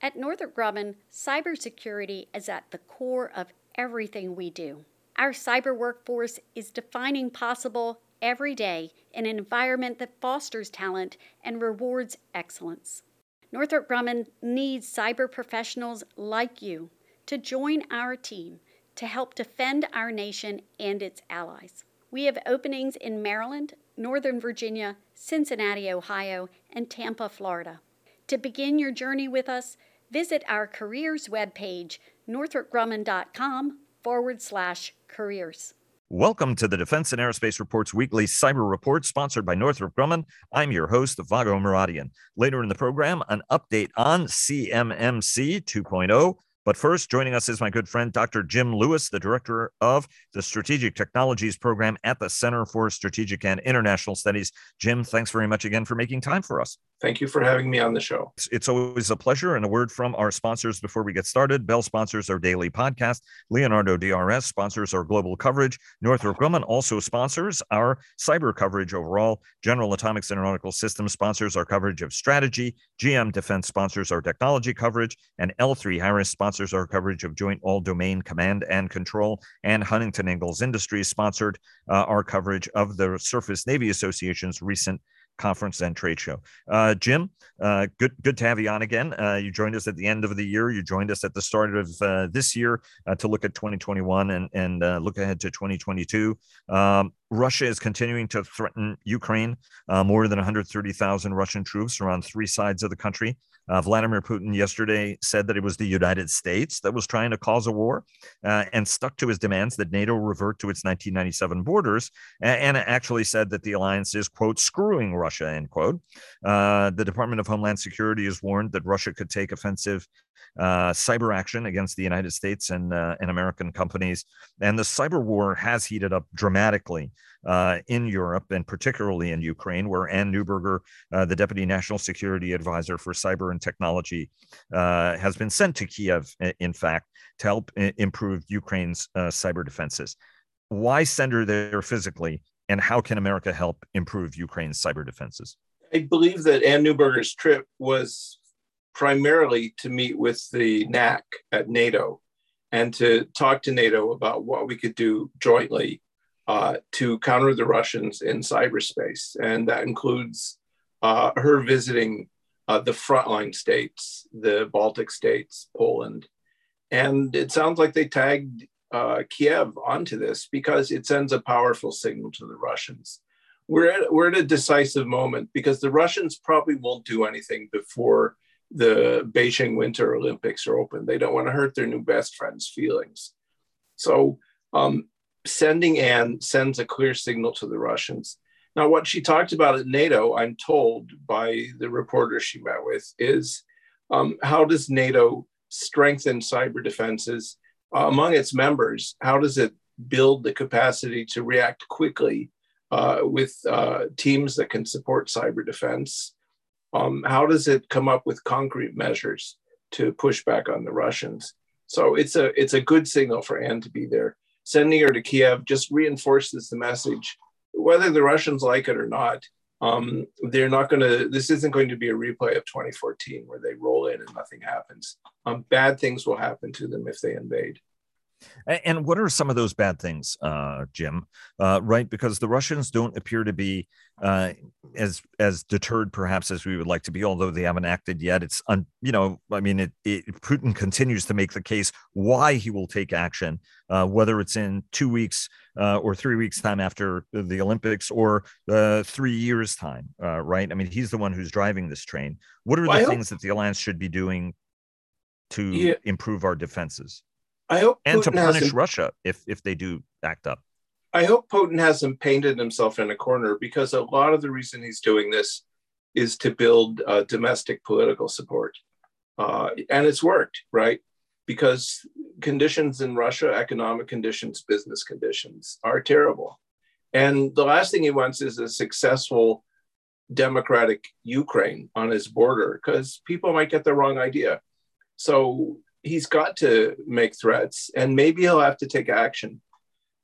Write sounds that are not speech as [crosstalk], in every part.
At Northrop Grumman, cybersecurity is at the core of everything we do. Our cyber workforce is defining possible every day in an environment that fosters talent and rewards excellence. Northrop Grumman needs cyber professionals like you to join our team to help defend our nation and its allies. We have openings in Maryland, Northern Virginia, Cincinnati, Ohio, and Tampa, Florida. To begin your journey with us, visit our careers webpage, northropgrumman.com forward slash careers. Welcome to the Defense and Aerospace Report's weekly cyber report sponsored by Northrop Grumman. I'm your host, Vago Muradian. Later in the program, an update on CMMC 2.0 but first, joining us is my good friend, Dr. Jim Lewis, the director of the Strategic Technologies Program at the Center for Strategic and International Studies. Jim, thanks very much again for making time for us. Thank you for having me on the show. It's, always a pleasure. And a word from our sponsors before we get started. Bell sponsors our daily podcast. Leonardo DRS sponsors our global coverage. Northrop Grumman also sponsors our cyber coverage overall. General Atomics Aeronautical Systems sponsors our coverage of strategy. GM Defense sponsors our technology coverage. And L3 Harris sponsors our coverage of joint all domain command and control. And Huntington Ingalls Industries sponsored uh, our coverage of the Surface Navy Association's recent conference and trade show. Uh, Jim, uh, good good to have you on again. Uh, you joined us at the end of the year. You joined us at the start of uh, this year uh, to look at 2021 and and uh, look ahead to 2022. Um, Russia is continuing to threaten Ukraine. More than 130,000 Russian troops are on three sides of the country. Uh, Vladimir Putin yesterday said that it was the United States that was trying to cause a war uh, and stuck to his demands that NATO revert to its 1997 borders and, and actually said that the alliance is, quote, screwing Russia, end quote. Uh, the Department of Homeland Security has warned that Russia could take offensive uh, cyber action against the United States and, uh, and American companies. And the cyber war has heated up dramatically uh, in Europe and particularly in Ukraine, where Anne Neuberger, uh, the Deputy National Security Advisor for Cyber and Technology, uh, has been sent to Kiev, in fact, to help improve Ukraine's uh, cyber defenses. Why send her there physically, and how can America help improve Ukraine's cyber defenses? I believe that Anne Neuberger's trip was primarily to meet with the NAC at NATO and to talk to NATO about what we could do jointly uh, to counter the Russians in cyberspace. And that includes uh, her visiting uh, the frontline states, the Baltic states, Poland. And it sounds like they tagged uh, Kiev onto this because it sends a powerful signal to the Russians. We're at, we're at a decisive moment because the Russians probably won't do anything before the Beijing Winter Olympics are open. They don't want to hurt their new best friend's feelings. So um, sending Anne sends a clear signal to the Russians. Now, what she talked about at NATO, I'm told by the reporter she met with, is um, how does NATO strengthen cyber defenses uh, among its members? How does it build the capacity to react quickly uh, with uh, teams that can support cyber defense? Um, how does it come up with concrete measures to push back on the Russians? So it's a it's a good signal for Anne to be there. Sending her to Kiev just reinforces the message, whether the Russians like it or not. Um, they're not going to. This isn't going to be a replay of 2014 where they roll in and nothing happens. Um, bad things will happen to them if they invade. And what are some of those bad things, uh, Jim? Uh, right, because the Russians don't appear to be uh, as as deterred, perhaps, as we would like to be. Although they haven't acted yet, it's un, you know, I mean, it, it, Putin continues to make the case why he will take action, uh, whether it's in two weeks uh, or three weeks time after the Olympics or uh, three years time. right? I mean, he's the one who's driving this train. What are the things that the alliance should be doing to yeah. improve our defenses? I hope and Putin to punish Russia if if they do act up. I hope Putin hasn't painted himself in a corner because a lot of the reason he's doing this is to build uh, domestic political support, uh, and it's worked, right? Because conditions in Russia, economic conditions, business conditions, are terrible, and the last thing he wants is a successful democratic Ukraine on his border because people might get the wrong idea. So he's got to make threats and maybe he'll have to take action.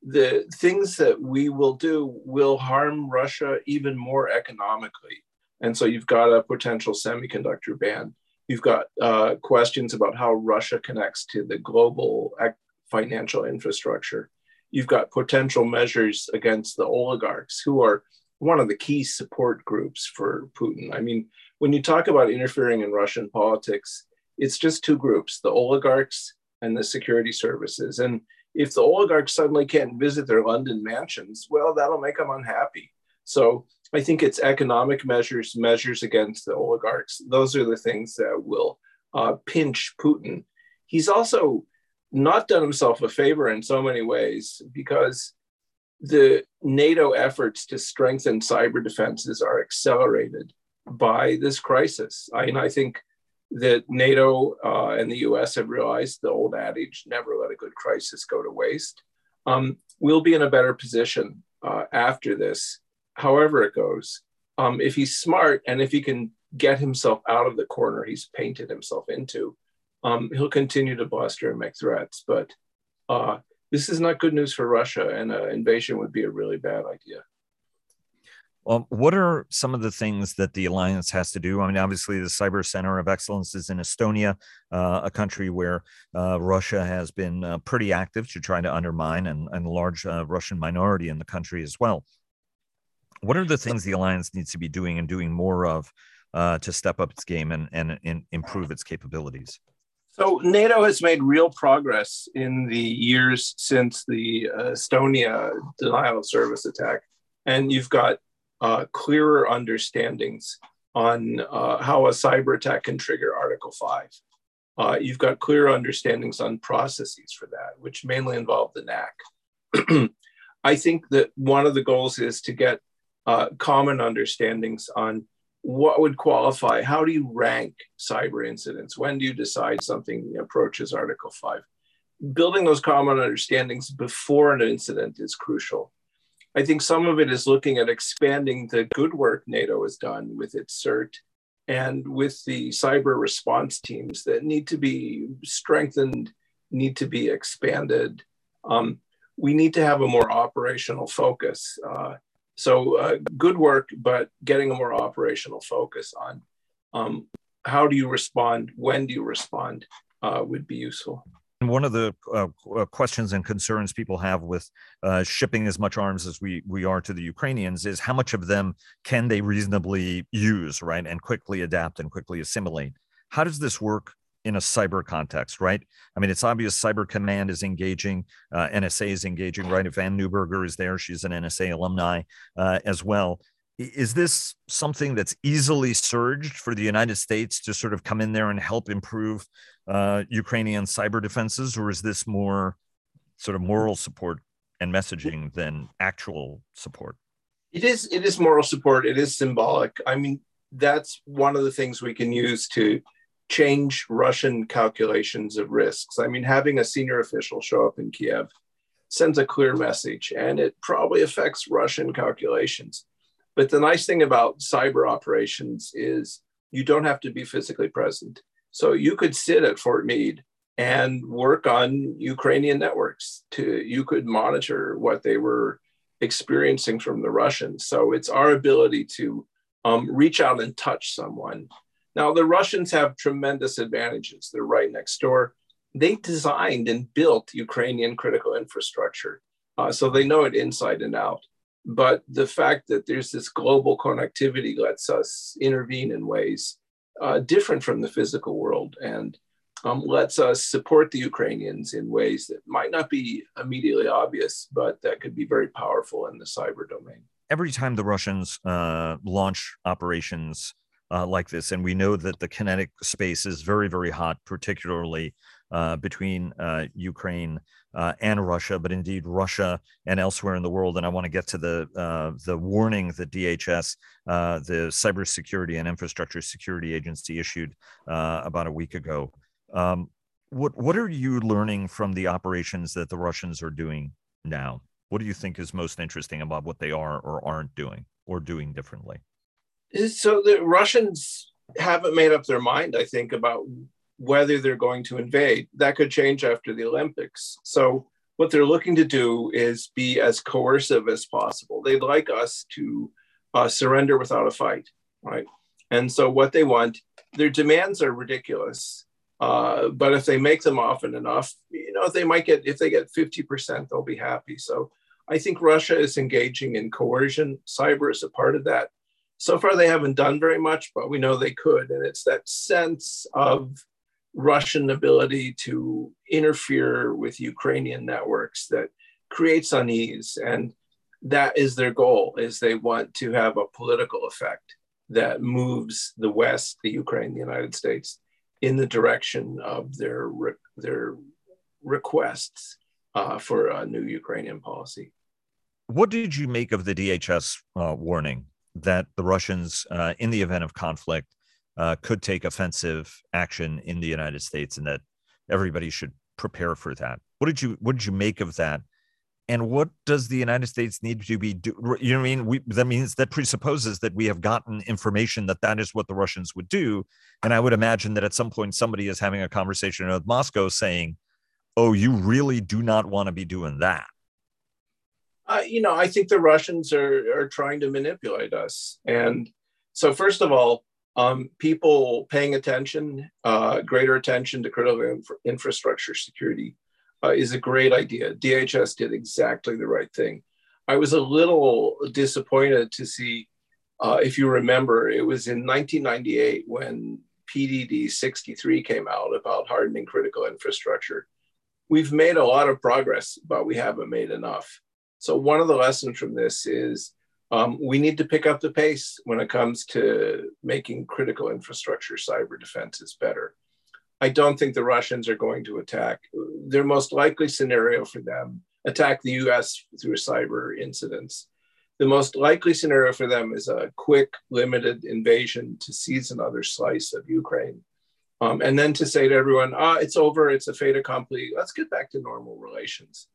The things that we will do will harm Russia even more economically. And so you've got a potential semiconductor ban. You've got uh, questions about how Russia connects to the global financial infrastructure. You've got potential measures against the oligarchs, who are one of the key support groups for Putin. I mean, when you talk about interfering in Russian politics, it's just two groups the oligarchs and the security services. And if the oligarchs suddenly can't visit their London mansions, well, that'll make them unhappy. So I think it's economic measures, measures against the oligarchs. Those are the things that will uh, pinch Putin. He's also not done himself a favor in so many ways because the NATO efforts to strengthen cyber defenses are accelerated by this crisis. I, and I think that NATO uh, and the US have realized the old adage never let a good crisis go to waste. Um, we'll be in a better position uh, after this, however it goes. Um, if he's smart and if he can get himself out of the corner he's painted himself into, um, he'll continue to bluster and make threats. But uh, this is not good news for Russia, and an invasion would be a really bad idea. Well, what are some of the things that the alliance has to do? I mean, obviously, the Cyber Center of Excellence is in Estonia, uh, a country where uh, Russia has been uh, pretty active to try to undermine and, and a large uh, Russian minority in the country as well. What are the things the alliance needs to be doing and doing more of uh, to step up its game and, and, and improve its capabilities? So NATO has made real progress in the years since the uh, Estonia denial of service attack, and you've got uh, clearer understandings on uh, how a cyber attack can trigger Article Five. Uh, you've got clear understandings on processes for that, which mainly involve the NAC. [clears throat] I think that one of the goals is to get uh, common understandings on what would qualify? How do you rank cyber incidents? When do you decide something approaches Article 5? Building those common understandings before an incident is crucial. I think some of it is looking at expanding the good work NATO has done with its CERT and with the cyber response teams that need to be strengthened, need to be expanded. Um, we need to have a more operational focus. Uh, so uh, good work, but getting a more operational focus on um, how do you respond, when do you respond uh, would be useful. One of the uh, uh questions and concerns people have with uh, shipping as much arms as we we are to the Ukrainians is how much of them can they reasonably use, right, and quickly adapt and quickly assimilate. How does this work in a cyber context, right? I mean, it's obvious Cyber Command is engaging, uh, NSA is engaging, right? If Anne Neuberger is there, she's an NSA alumni uh, as well. Is this something that's easily surged for the United States to sort of come in there and help improve uh, Ukrainian cyber defenses, or is this more sort of moral support and messaging than actual support? It is. It is moral support. It is symbolic. I mean, that's one of the things we can use to change Russian calculations of risks. I mean, having a senior official show up in Kiev sends a clear message, and it probably affects Russian calculations. But the nice thing about cyber operations is you don't have to be physically present. So you could sit at Fort Meade and work on Ukrainian networks to you could monitor what they were experiencing from the Russians. So it's our ability to um, reach out and touch someone now, the Russians have tremendous advantages. They're right next door. They designed and built Ukrainian critical infrastructure, uh, so they know it inside and out. But the fact that there's this global connectivity lets us intervene in ways uh, different from the physical world and um, lets us support the Ukrainians in ways that might not be immediately obvious, but that could be very powerful in the cyber domain. Every time the Russians uh, launch operations uh, like this. And we know that the kinetic space is very, very hot, particularly uh, between uh, Ukraine uh, and Russia, but indeed Russia and elsewhere in the world. And I want to get to the uh, the warning that DHS, uh, the Cybersecurity and Infrastructure Security Agency, issued about a week ago. Um, what what are you learning from the operations that the Russians are doing now? What do you think is most interesting about what they are or aren't doing or doing differently? So the Russians haven't made up their mind, I think, about whether they're going to invade. That could change after the Olympics. So what they're looking to do is be as coercive as possible. They'd like us to uh, surrender without a fight, right? And so what they want their demands are ridiculous. Uh, but if they make them often enough, you know, they might get, if they get 50%, they'll be happy. So I think Russia is engaging in coercion. Cyber is a part of that. So far, they haven't done very much, but we know they could. And it's that sense of Russian ability to interfere with Ukrainian networks that creates unease. And that is their goal, is they want to have a political effect that moves the West, the Ukraine, the United States in the direction of their, their requests uh, for a new Ukrainian policy. What did you make of the DHS uh, warning that the Russians, uh, in the event of conflict, uh, could take offensive action in the United States, and that everybody should prepare for that? What did you What did you make of that? And what does the United States need to be do? You know what I mean? We, that means that presupposes that we have gotten information that that is what the Russians would do. And I would imagine that at some point somebody is having a conversation with Moscow saying, "Oh, you really do not want to be doing that." Uh, you know, I think the Russians are, are trying to manipulate us. And so, first of all, um, people paying attention, uh, greater attention to critical infra- infrastructure security uh, is a great idea. DHS did exactly the right thing. I was a little disappointed to see, uh, if you remember, it was in 1998 when PDD 63 came out about hardening critical infrastructure. We've made a lot of progress, but we haven't made enough. So one of the lessons from this is um, we need to pick up the pace when it comes to making critical infrastructure cyber defenses better. I don't think the Russians are going to attack. Their most likely scenario for them attack the U.S. through cyber incidents. The most likely scenario for them is a quick, limited invasion to seize another slice of Ukraine. Um, and then to say to everyone, ah, it's over, it's a fait accompli, let's get back to normal relations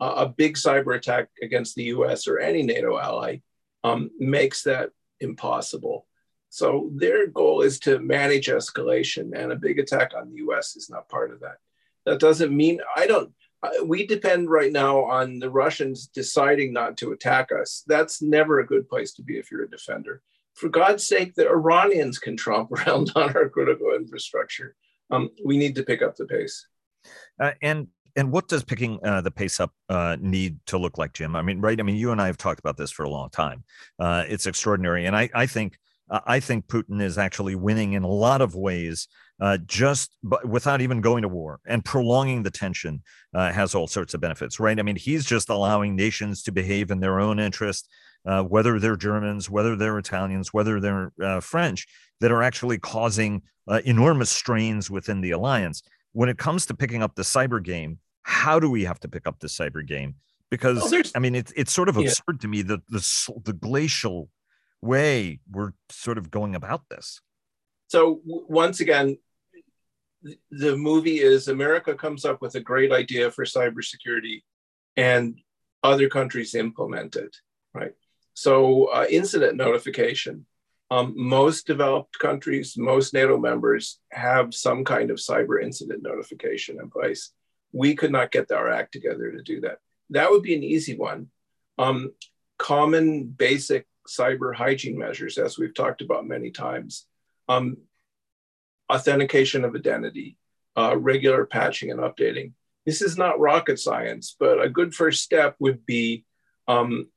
uh, a big cyber attack against the US or any NATO ally um, makes that impossible. So their goal is to manage escalation, and a big attack on the US is not part of that. That doesn't mean I don't. We depend right now on the Russians deciding not to attack us. That's never a good place to be if you're a defender. For God's sake, the Iranians can tromp [laughs] around on our critical infrastructure. Um, we need to pick up the pace. Uh, and and what does picking uh, the pace up uh, need to look like, Jim? I mean, right? I mean, you and I have talked about this for a long time. Uh, it's extraordinary, and I, I think uh, I think Putin is actually winning in a lot of ways, uh, just without even going to war and prolonging the tension uh, has all sorts of benefits, right? I mean, he's just allowing nations to behave in their own interest, whether they're Germans, whether they're Italians, whether they're French, that are actually causing enormous strains within the alliance. When it comes to picking up the cyber game, how do we have to pick up the cyber game? Because well, I mean, it's it's sort of absurd yeah. to me the the the glacial way we're sort of going about this. So once again, the movie is America comes up with a great idea for cybersecurity, and other countries implement it. Right. So uh, incident notification. Um, most developed countries, most NATO members have some kind of cyber incident notification in place we could not get our act together to do that. That would be an easy one. Um, common basic cyber hygiene measures, as we've talked about many times, um, authentication of identity, uh, regular patching and updating. This is not rocket science, but a good first step would be um,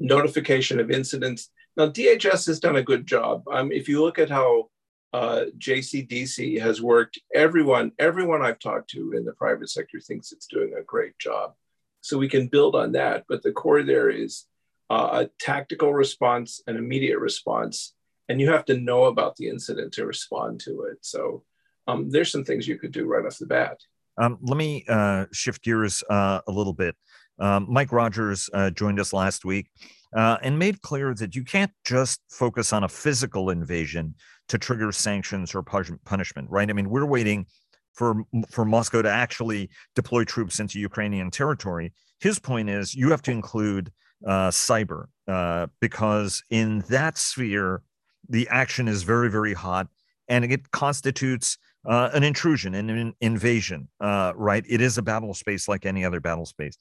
notification of incidents. Now, DHS has done a good job. Um, if you look at how uh, JCDC has worked. Everyone, everyone I've talked to in the private sector thinks it's doing a great job. So we can build on that. But the core there is uh, a tactical response, an immediate response, and you have to know about the incident to respond to it. So um, there's some things you could do right off the bat. Um, let me uh, shift gears uh, a little bit. Um, Mike Rogers uh, joined us last week uh, and made clear that you can't just focus on a physical invasion to trigger sanctions or punishment, right? I mean, we're waiting for for Moscow to actually deploy troops into Ukrainian territory. His point is you have to include uh, cyber uh, because in that sphere the action is very very hot and it constitutes uh, an intrusion and an invasion. Uh, right? It is a battle space like any other battle space.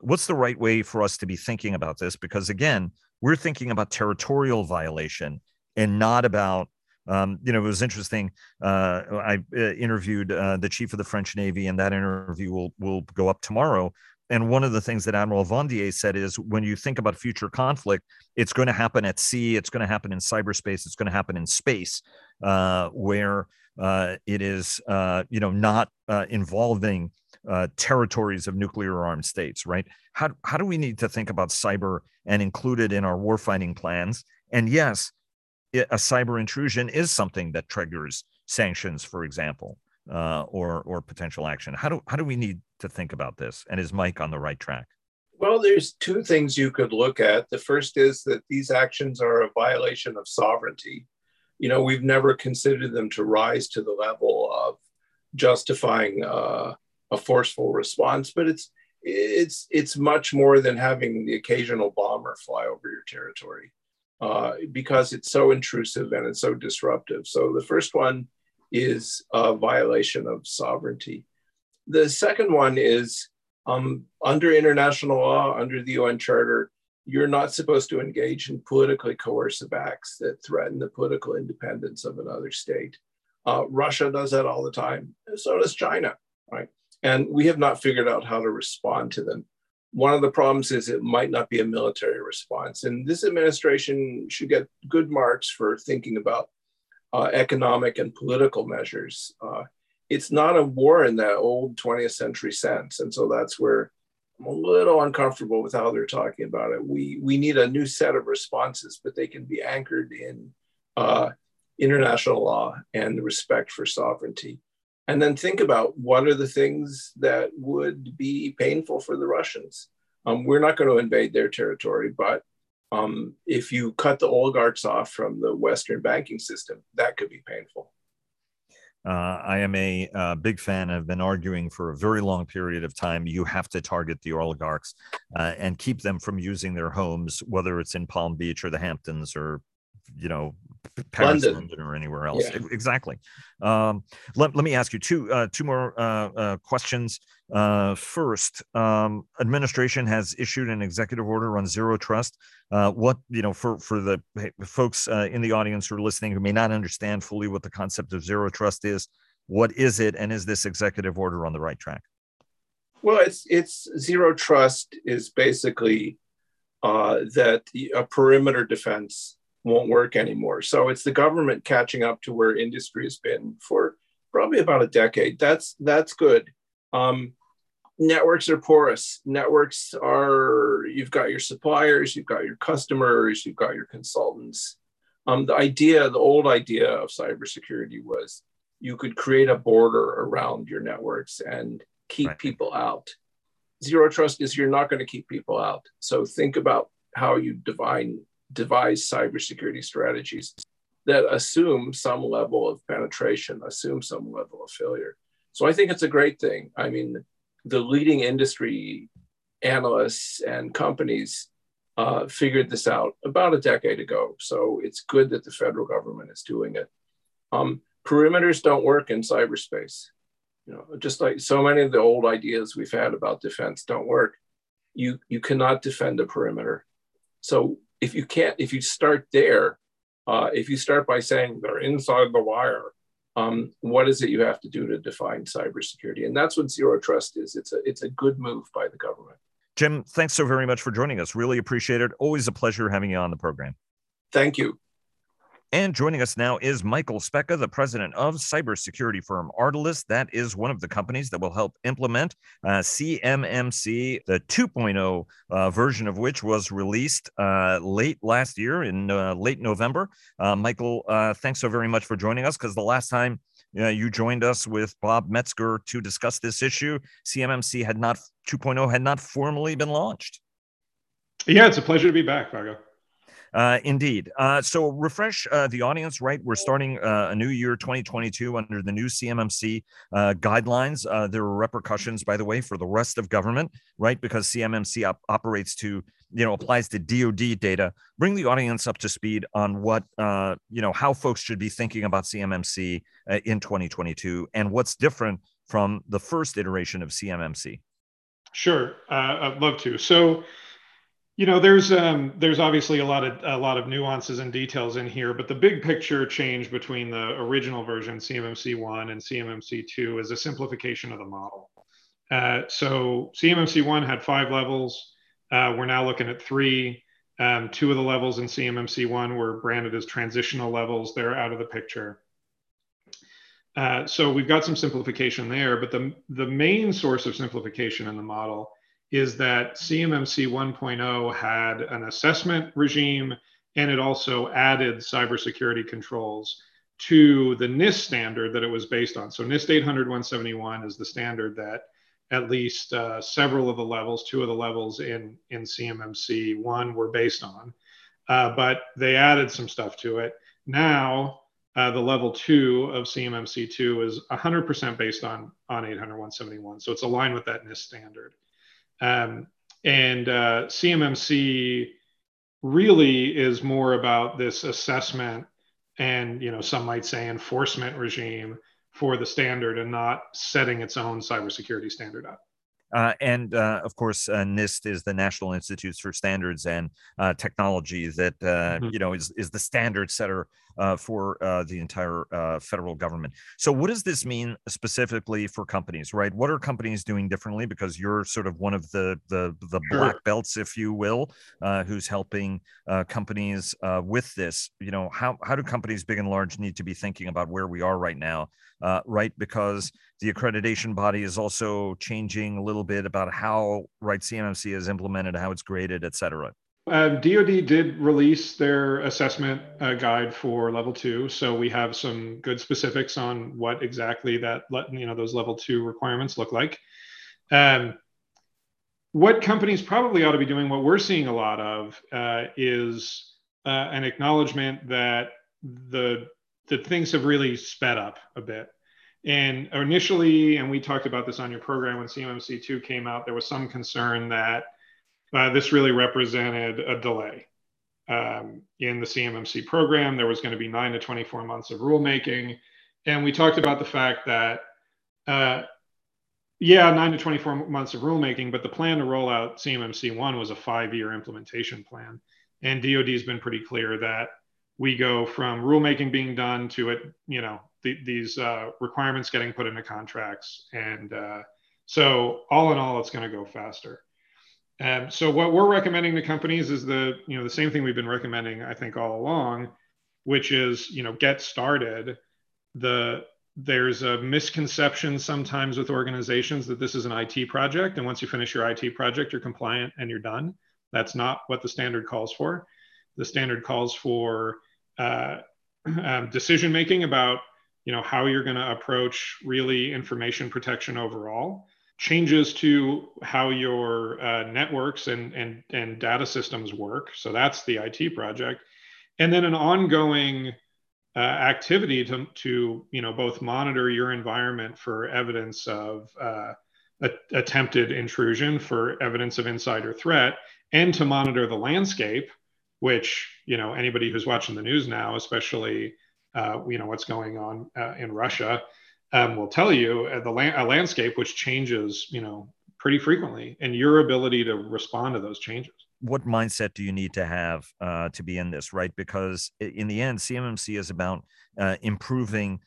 What's the right way for us to be thinking about this? Because again, we're thinking about territorial violation and not about Um, you know, it was interesting. Uh, I uh, interviewed uh, the chief of the French Navy, and that interview will will go up tomorrow. And one of the things that Admiral Vandier said is when you think about future conflict, it's going to happen at sea, it's going to happen in cyberspace, it's going to happen in space, uh, where uh, it is, uh, you know, not involving territories of nuclear armed states, right? How, how do we need to think about cyber and include it in our warfighting plans? And yes, a cyber intrusion is something that triggers sanctions, for example, uh, or or potential action. How do how do we need to think about this? And is Mike on the right track? Well, there's two things you could look at. The first is that these actions are a violation of sovereignty. You know, we've never considered them to rise to the level of justifying uh, a forceful response, but it's it's it's much more than having the occasional bomber fly over your territory uh, because it's so intrusive and it's so disruptive. So the first one is a violation of sovereignty. The second one is um, under international law, under the UN Charter, you're not supposed to engage in politically coercive acts that threaten the political independence of another state. Uh, Russia does that all the time. So does China, right? And we have not figured out how to respond to them. One of the problems is it might not be a military response. And this administration should get good marks for thinking about uh, economic and political measures. Uh, it's not a war in that old 20th century sense. And so that's where I'm a little uncomfortable with how they're talking about it. We, we need a new set of responses, but they can be anchored in uh, international law and respect for sovereignty. And then think about what are the things that would be painful for the Russians. Um, we're not going to invade their territory, but um, if you cut the oligarchs off from the Western banking system, that could be painful. Uh, I am a uh, big fan. I've been arguing for a very long period of time. You have to target the oligarchs uh, and keep them from using their homes, whether it's in Palm Beach or the Hamptons or, you know, Paris, London, London or anywhere else. Yeah. Exactly. Um, let, let me ask you two uh, two more uh, uh, questions. Uh, first, um, administration has issued an executive order on zero trust. Uh, what you know for for the folks uh, in the audience who are listening who may not understand fully what the concept of zero trust is, what is it, and is this executive order on the right track? Well, it's it's zero trust is basically that a perimeter defense won't work anymore. So it's the government catching up to where industry has been for probably about a decade. That's that's good. Um, networks are porous. Networks are you've got your suppliers, you've got your customers, you've got your consultants. Um, the idea, the old idea of cybersecurity was you could create a border around your networks and keep right. people out. Zero trust is you're not going to keep people out. So think about how you define devise cybersecurity strategies that assume some level of penetration, assume some level of failure. So I think it's a great thing. I mean, the leading industry analysts and companies uh, figured this out about a decade ago. So it's good that the federal government is doing it. Um, perimeters don't work in cyberspace. You know, just like so many of the old ideas we've had about defense don't work. You you cannot defend a perimeter. So if you can't, if you start there, uh, if you start by saying they're inside the wire, um, what is it you have to do to define cybersecurity? And that's what zero trust is. It's a it's a good move by the government. Jim, thanks so very much for joining us. Really appreciate it. Always a pleasure having you on the program. Thank you. And joining us now is Michael Specka, the president of cybersecurity firm Ardalyst. That is one of the companies that will help implement uh, CMMC, the 2.0 uh, version of which was released uh, late last year in uh, late November. Uh, Michael, uh, thanks so very much for joining us because the last time you joined us with Bob Metzger to discuss this issue, CMMC had not 2.0 had not formally been launched. Yeah, it's a pleasure to be back, Vago. Uh, indeed. Uh, so refresh uh, the audience, right? We're starting uh, a new year, 2022, under the new CMMC uh, guidelines. Uh, there are repercussions, by the way, for the rest of government, right? Because CMMC op- operates to, you know, applies to DoD data. Bring the audience up to speed on what, you know, how folks should be thinking about CMMC in 2022 and what's different from the first iteration of CMMC. Sure, I'd love to. So You know, there's um, there's obviously a lot of a lot of nuances and details in here, but the big picture change between the original version CMMC one and CMMC two is a simplification of the model. Uh, so CMMC one had five levels. Uh, we're now looking at three. Um, two of the levels in CMMC one were branded as transitional levels. They're out of the picture. Uh, so we've got some simplification there, but the, the main source of simplification in the model is that CMMC 1.0 had an assessment regime and it also added cybersecurity controls to the NIST standard that it was based on. So NIST 800 171 is the standard that at least uh, several of the levels, two of the levels in, in CMMC 1 were based on. Uh, but they added some stuff to it. Now, uh, the level two of CMMC2 is 100% based on, on 800-171. So it's aligned with that NIST standard. Um, and uh, CMMC really is more about this assessment and, you know, some might say enforcement regime for the standard and not setting its own cybersecurity standard up. Uh, and uh, of course, uh, NIST is the National Institutes for Standards and uh, Technology that uh, mm-hmm. you know is is the standard setter uh, for the entire federal government. So, what does this mean specifically for companies? Right? What are companies doing differently? Because you're sort of one of the the the sure. black belts, if you will, who's helping companies with this. You know, how how do companies, big and large, need to be thinking about where we are right now? Right, because the accreditation body is also changing a little bit about how right CMMC is implemented, how it's graded, et cetera. Uh, DoD did release their assessment uh, guide for level two, so we have some good specifics on what exactly that you know those level two requirements look like. Um, what companies probably ought to be doing, what we're seeing a lot of, uh, is uh, an acknowledgement that the that things have really sped up a bit. And initially, and we talked about this on your program when CMMC2 came out, there was some concern that uh, this really represented a delay um, in the CMMC program. There was going to be nine to 24 months of rulemaking. And we talked about the fact that, uh, yeah, nine to 24 months of rulemaking, but the plan to roll out CMMC 1 was a five year implementation plan. And DoD has been pretty clear that we go from rulemaking being done to it, you know, the, these uh, requirements getting put into contracts. And uh, so all in all, it's going to go faster. And so what we're recommending to companies is the, you know, the same thing we've been recommending, I think all along, which is, you know, get started. The, there's a misconception sometimes with organizations that this is an IT project. And once you finish your IT project, you're compliant and you're done. That's not what the standard calls for. The standard calls for uh, [clears throat] um, decision making about you know how you're going to approach really information protection overall. Changes to how your uh, networks and, and, and data systems work. So that's the it project. And then an ongoing uh, activity to, to you know both monitor your environment for evidence of uh, a, attempted intrusion for evidence of insider threat and to monitor the landscape which you know anybody who's watching the news now especially uh, you know what's going on uh, in Russia, um, will tell you uh, the la- landscape which changes, you know, pretty frequently, and your ability to respond to those changes. What mindset do you need to have uh, to be in this, right? Because in the end, CMMC is about uh, improving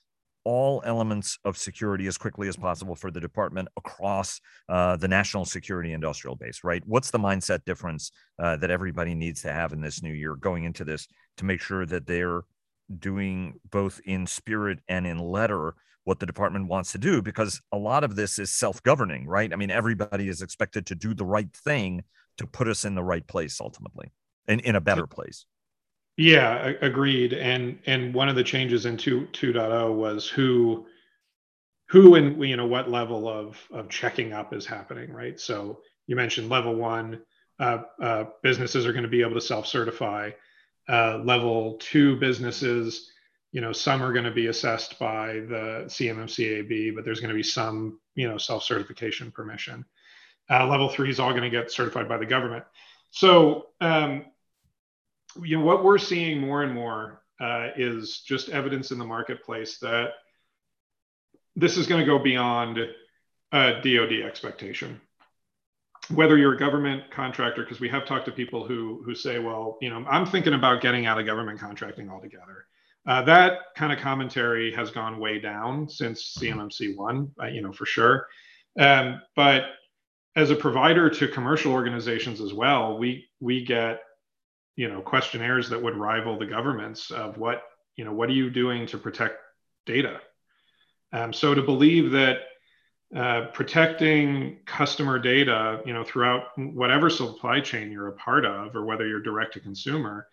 all elements of security as quickly as possible for the department across uh, the national security industrial base, right? What's the mindset difference uh, that everybody needs to have in this new year going into this to make sure that they're doing both in spirit and in letter what the department wants to do? Because a lot of this is self-governing right? I mean everybody is expected to do the right thing to put us in the right place ultimately and in a better place yeah agreed and and one of the changes in 2 2.0 was who who and you know what level of of checking up is happening right so you mentioned level one uh, uh, businesses are going to be able to self-certify uh, level two businesses, you know, some are going to be assessed by the CMMCAB, but there's going to be some, you know, self-certification permission. Uh, level three is all going to get certified by the government. So, um, you know, what we're seeing more and more uh, is just evidence in the marketplace that this is going to go beyond a DoD expectation. whether you're a government contractor, because we have talked to people who who say, well, you know, I'm thinking about getting out of government contracting altogether. Uh, that kind of commentary has gone way down since CMMC one, uh, you know, for sure. Um, but as a provider to commercial organizations as well, we we get you know questionnaires that would rival the governments of what you know what are you doing to protect data. Um, so to believe that uh, protecting customer data, you know, throughout whatever supply chain you're a part of, or whether you're direct to consumer,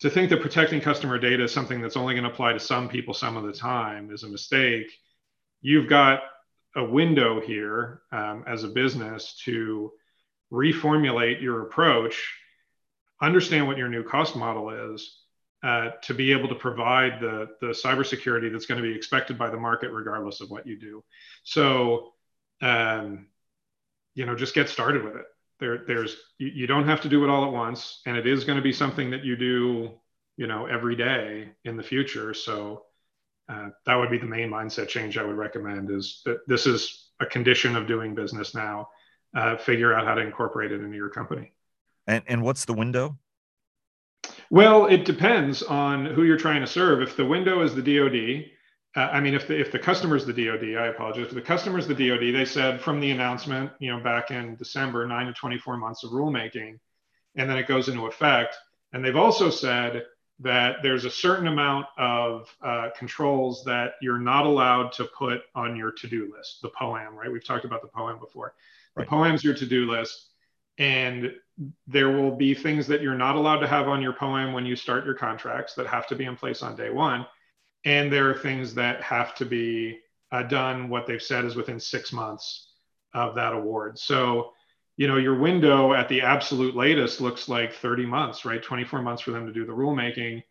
to think that protecting customer data is something that's only going to apply to some people some of the time is a mistake. You've got a window here um, as a business to reformulate your approach, understand what your new cost model is, uh, to be able to provide the, the cybersecurity that's going to be expected by the market regardless of what you do. So, um, you know, just get started with it. There, there's you, you don't have to do it all at once, and it is going to be something that you do, you know, every day in the future. So, uh, that would be the main mindset change I would recommend is that this is a condition of doing business now. Uh, figure out how to incorporate it into your company. And, and what's the window? Well, it depends on who you're trying to serve. If the window is the DoD, uh, I mean, if the if the customer is the DoD, I apologize. If the customer is the DoD, they said from the announcement, you know, back in December, nine to 24 months of rulemaking, and then it goes into effect. And they've also said that there's a certain amount of uh, controls that you're not allowed to put on your to-do list, the POAM, right? We've talked about the POAM before. Right. The POAM's your to-do list, and there will be things that you're not allowed to have on your POAM when you start your contracts that have to be in place on day one, and there are things that have to be uh, done. What they've said is within six months of that award. So you know, your window at the absolute latest looks like 30 months, right? 24 months for them to do the rulemaking.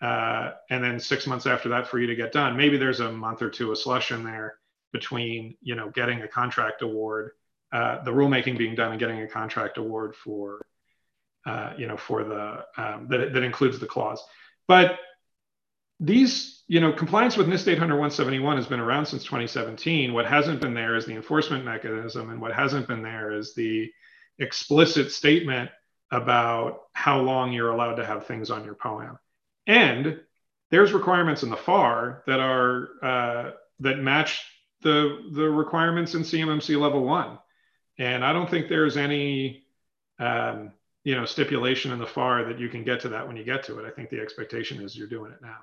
Uh, and then six months after that for you to get done. Maybe there's a month or two of slush in there between, you know, getting a contract award, uh, the rulemaking being done and getting a contract award for, uh, you know, for the, um, that, that includes the clause. But these, you know, compliance with NIST 800 171 has been around since 2017. What hasn't been there is the enforcement mechanism, and what hasn't been there is the explicit statement about how long you're allowed to have things on your POAM. And there's requirements in the FAR that are uh, that match the the requirements in CMMC level one. And I don't think there's any um, you know stipulation in the FAR that you can get to that when you get to it. I think the expectation is you're doing it now.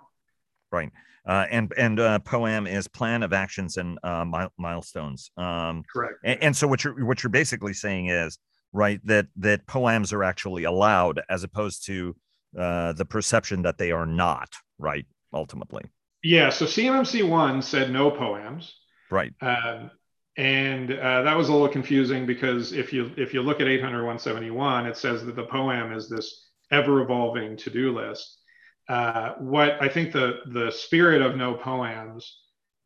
Right. Uh, and and uh, POAM is plan of actions and uh, mi- milestones. Um, Correct. And, and, so what you're what you're basically saying is right that that POAMs are actually allowed as opposed to uh, the perception that they are not. Right. Ultimately. Yeah. So CMMC one said no POAMs. Right. Um, and uh, that was a little confusing because if you if you look at 800 171, it says that the POAM is this ever evolving to do list. Uh, what I think the the spirit of no POAMs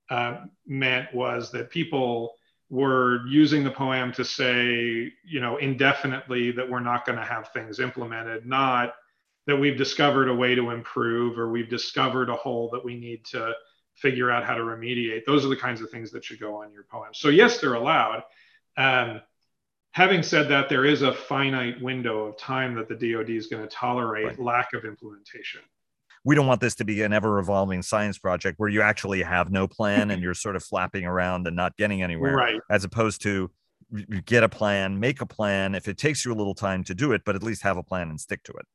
uh, meant was that people were using the POAM to say, you know, indefinitely that we're not going to have things implemented, not that we've discovered a way to improve or we've discovered a hole that we need to figure out how to remediate. Those are the kinds of things that should go on your POAM. So yes, they're allowed. Um, having said that, there is a finite window of time that the DoD is going to tolerate right. lack of implementation we don't want this to be an ever evolving science project where you actually have no plan and [laughs] you're sort of flapping around and not getting anywhere right. as opposed to get a plan make a plan if it takes you a little time to do it but at least have a plan and stick to it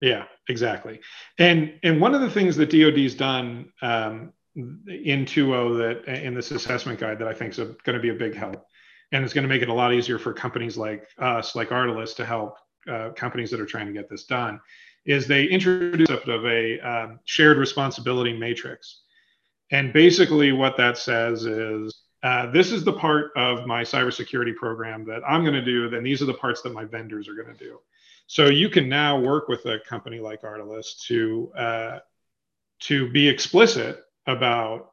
yeah exactly and and one of the things that dod's done um, in 2.0 that in this assessment guide that i think is going to be a big help and it's going to make it a lot easier for companies like us like Ardalyst to help uh, companies that are trying to get this done is they introduced of a um, shared responsibility matrix. And basically, what that says is uh, this is the part of my cybersecurity program that I'm going to do, then these are the parts that my vendors are going to do. So you can now work with a company like Ardalyst to uh, to be explicit about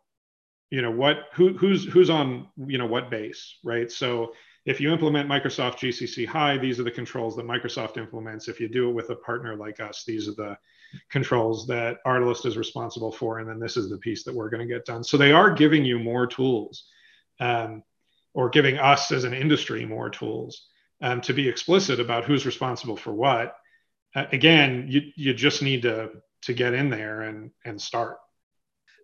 you know what who who's who's on you know what base, right? So if you implement Microsoft GCC High, these are the controls that Microsoft implements. If you do it with a partner like us, these are the controls that Ardalyst is responsible for. And then this is the piece that we're going to get done. So they are giving you more tools um, or giving us as an industry more tools um, to be explicit about who's responsible for what. Uh, again, you you just need to to get in there and and start.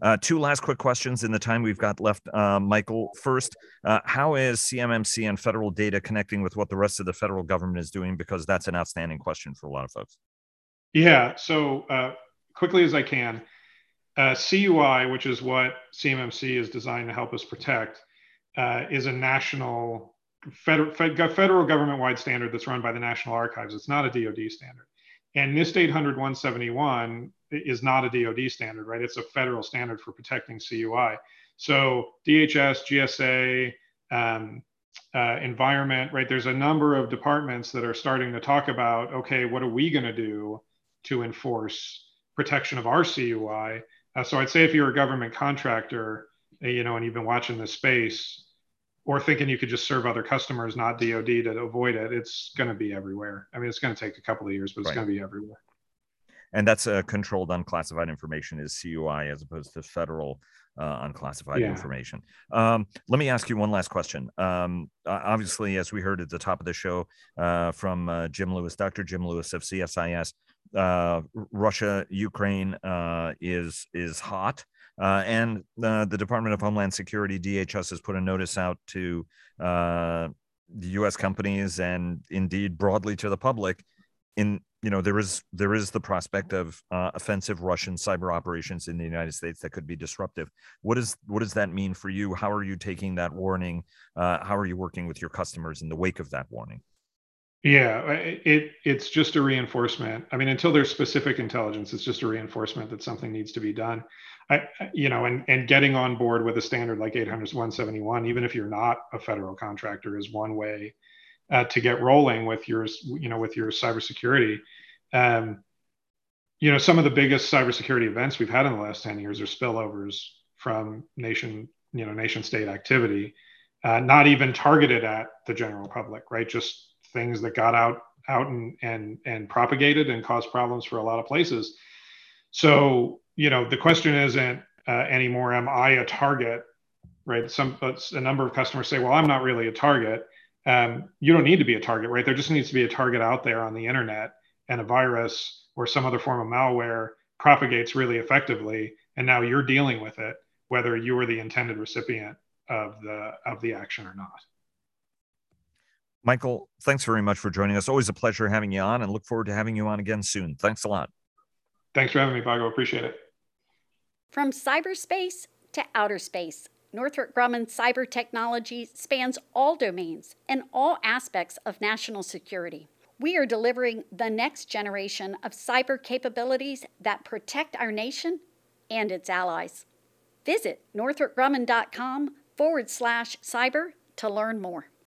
Uh, two last quick questions in the time we've got left, uh, Michael. First, uh, how is CMMC and federal data connecting with what the rest of the federal government is doing? Because that's an outstanding question for a lot of folks. Yeah. So uh, quickly as I can, uh, CUI, which is what CMMC is designed to help us protect, uh, is a national federal, federal government-wide standard that's run by the National Archives. It's not a DoD standard. And NIST 800 171 is not a DoD standard, right? It's a federal standard for protecting CUI. So DHS, GSA, um, uh, environment, right? There's a number of departments that are starting to talk about, okay, what are we going to do to enforce protection of our CUI? Uh, so I'd say if you're a government contractor, you know, and you've been watching this space, or thinking you could just serve other customers, not DoD, to avoid it, it's going to be everywhere. I mean, it's going to take a couple of years, but it's right. going to be everywhere. And that's a controlled unclassified information is CUI as opposed to federal uh, unclassified yeah. information. Um, let me ask you one last question. Um, obviously, as we heard at the top of the show uh, from uh, Jim Lewis, Dr. Jim Lewis of CSIS, uh, Russia Ukraine uh, is is hot. Uh, and uh, the Department of Homeland Security, DHS, has put a notice out to uh, the U.S. companies and indeed broadly to the public. In you know there is there is the prospect of uh, offensive Russian cyber operations in the United States that could be disruptive. What is what does that mean for you? How are you taking that warning? Uh, how are you working with your customers in the wake of that warning? Yeah, it it's just a reinforcement. I mean, until there's specific intelligence, it's just a reinforcement that something needs to be done. I, you know, and and getting on board with a standard like 800 171, even if you're not a federal contractor, is one way uh, to get rolling with your, you know, with your cybersecurity. Um, you know, some of the biggest cybersecurity events we've had in the last 10 years are spillovers from nation, you know, nation state activity, uh, not even targeted at the general public, right? Just things that got out out and and and propagated and caused problems for a lot of places. So you know, the question isn't uh, anymore, am I a target? Right. Some a number of customers say, well, I'm not really a target. Um, you don't need to be a target, right? There just needs to be a target out there on the internet, and a virus or some other form of malware propagates really effectively, and now you're dealing with it, whether you were the intended recipient of the of the action or not. Michael, thanks very much for joining us. Always a pleasure having you on, and look forward to having you on again soon. Thanks a lot. Thanks for having me, Vago. Appreciate it. From cyberspace to outer space, Northrop Grumman cyber technology spans all domains and all aspects of national security. We are delivering the next generation of cyber capabilities that protect our nation and its allies. Visit northropgrumman.com forward slash cyber to learn more.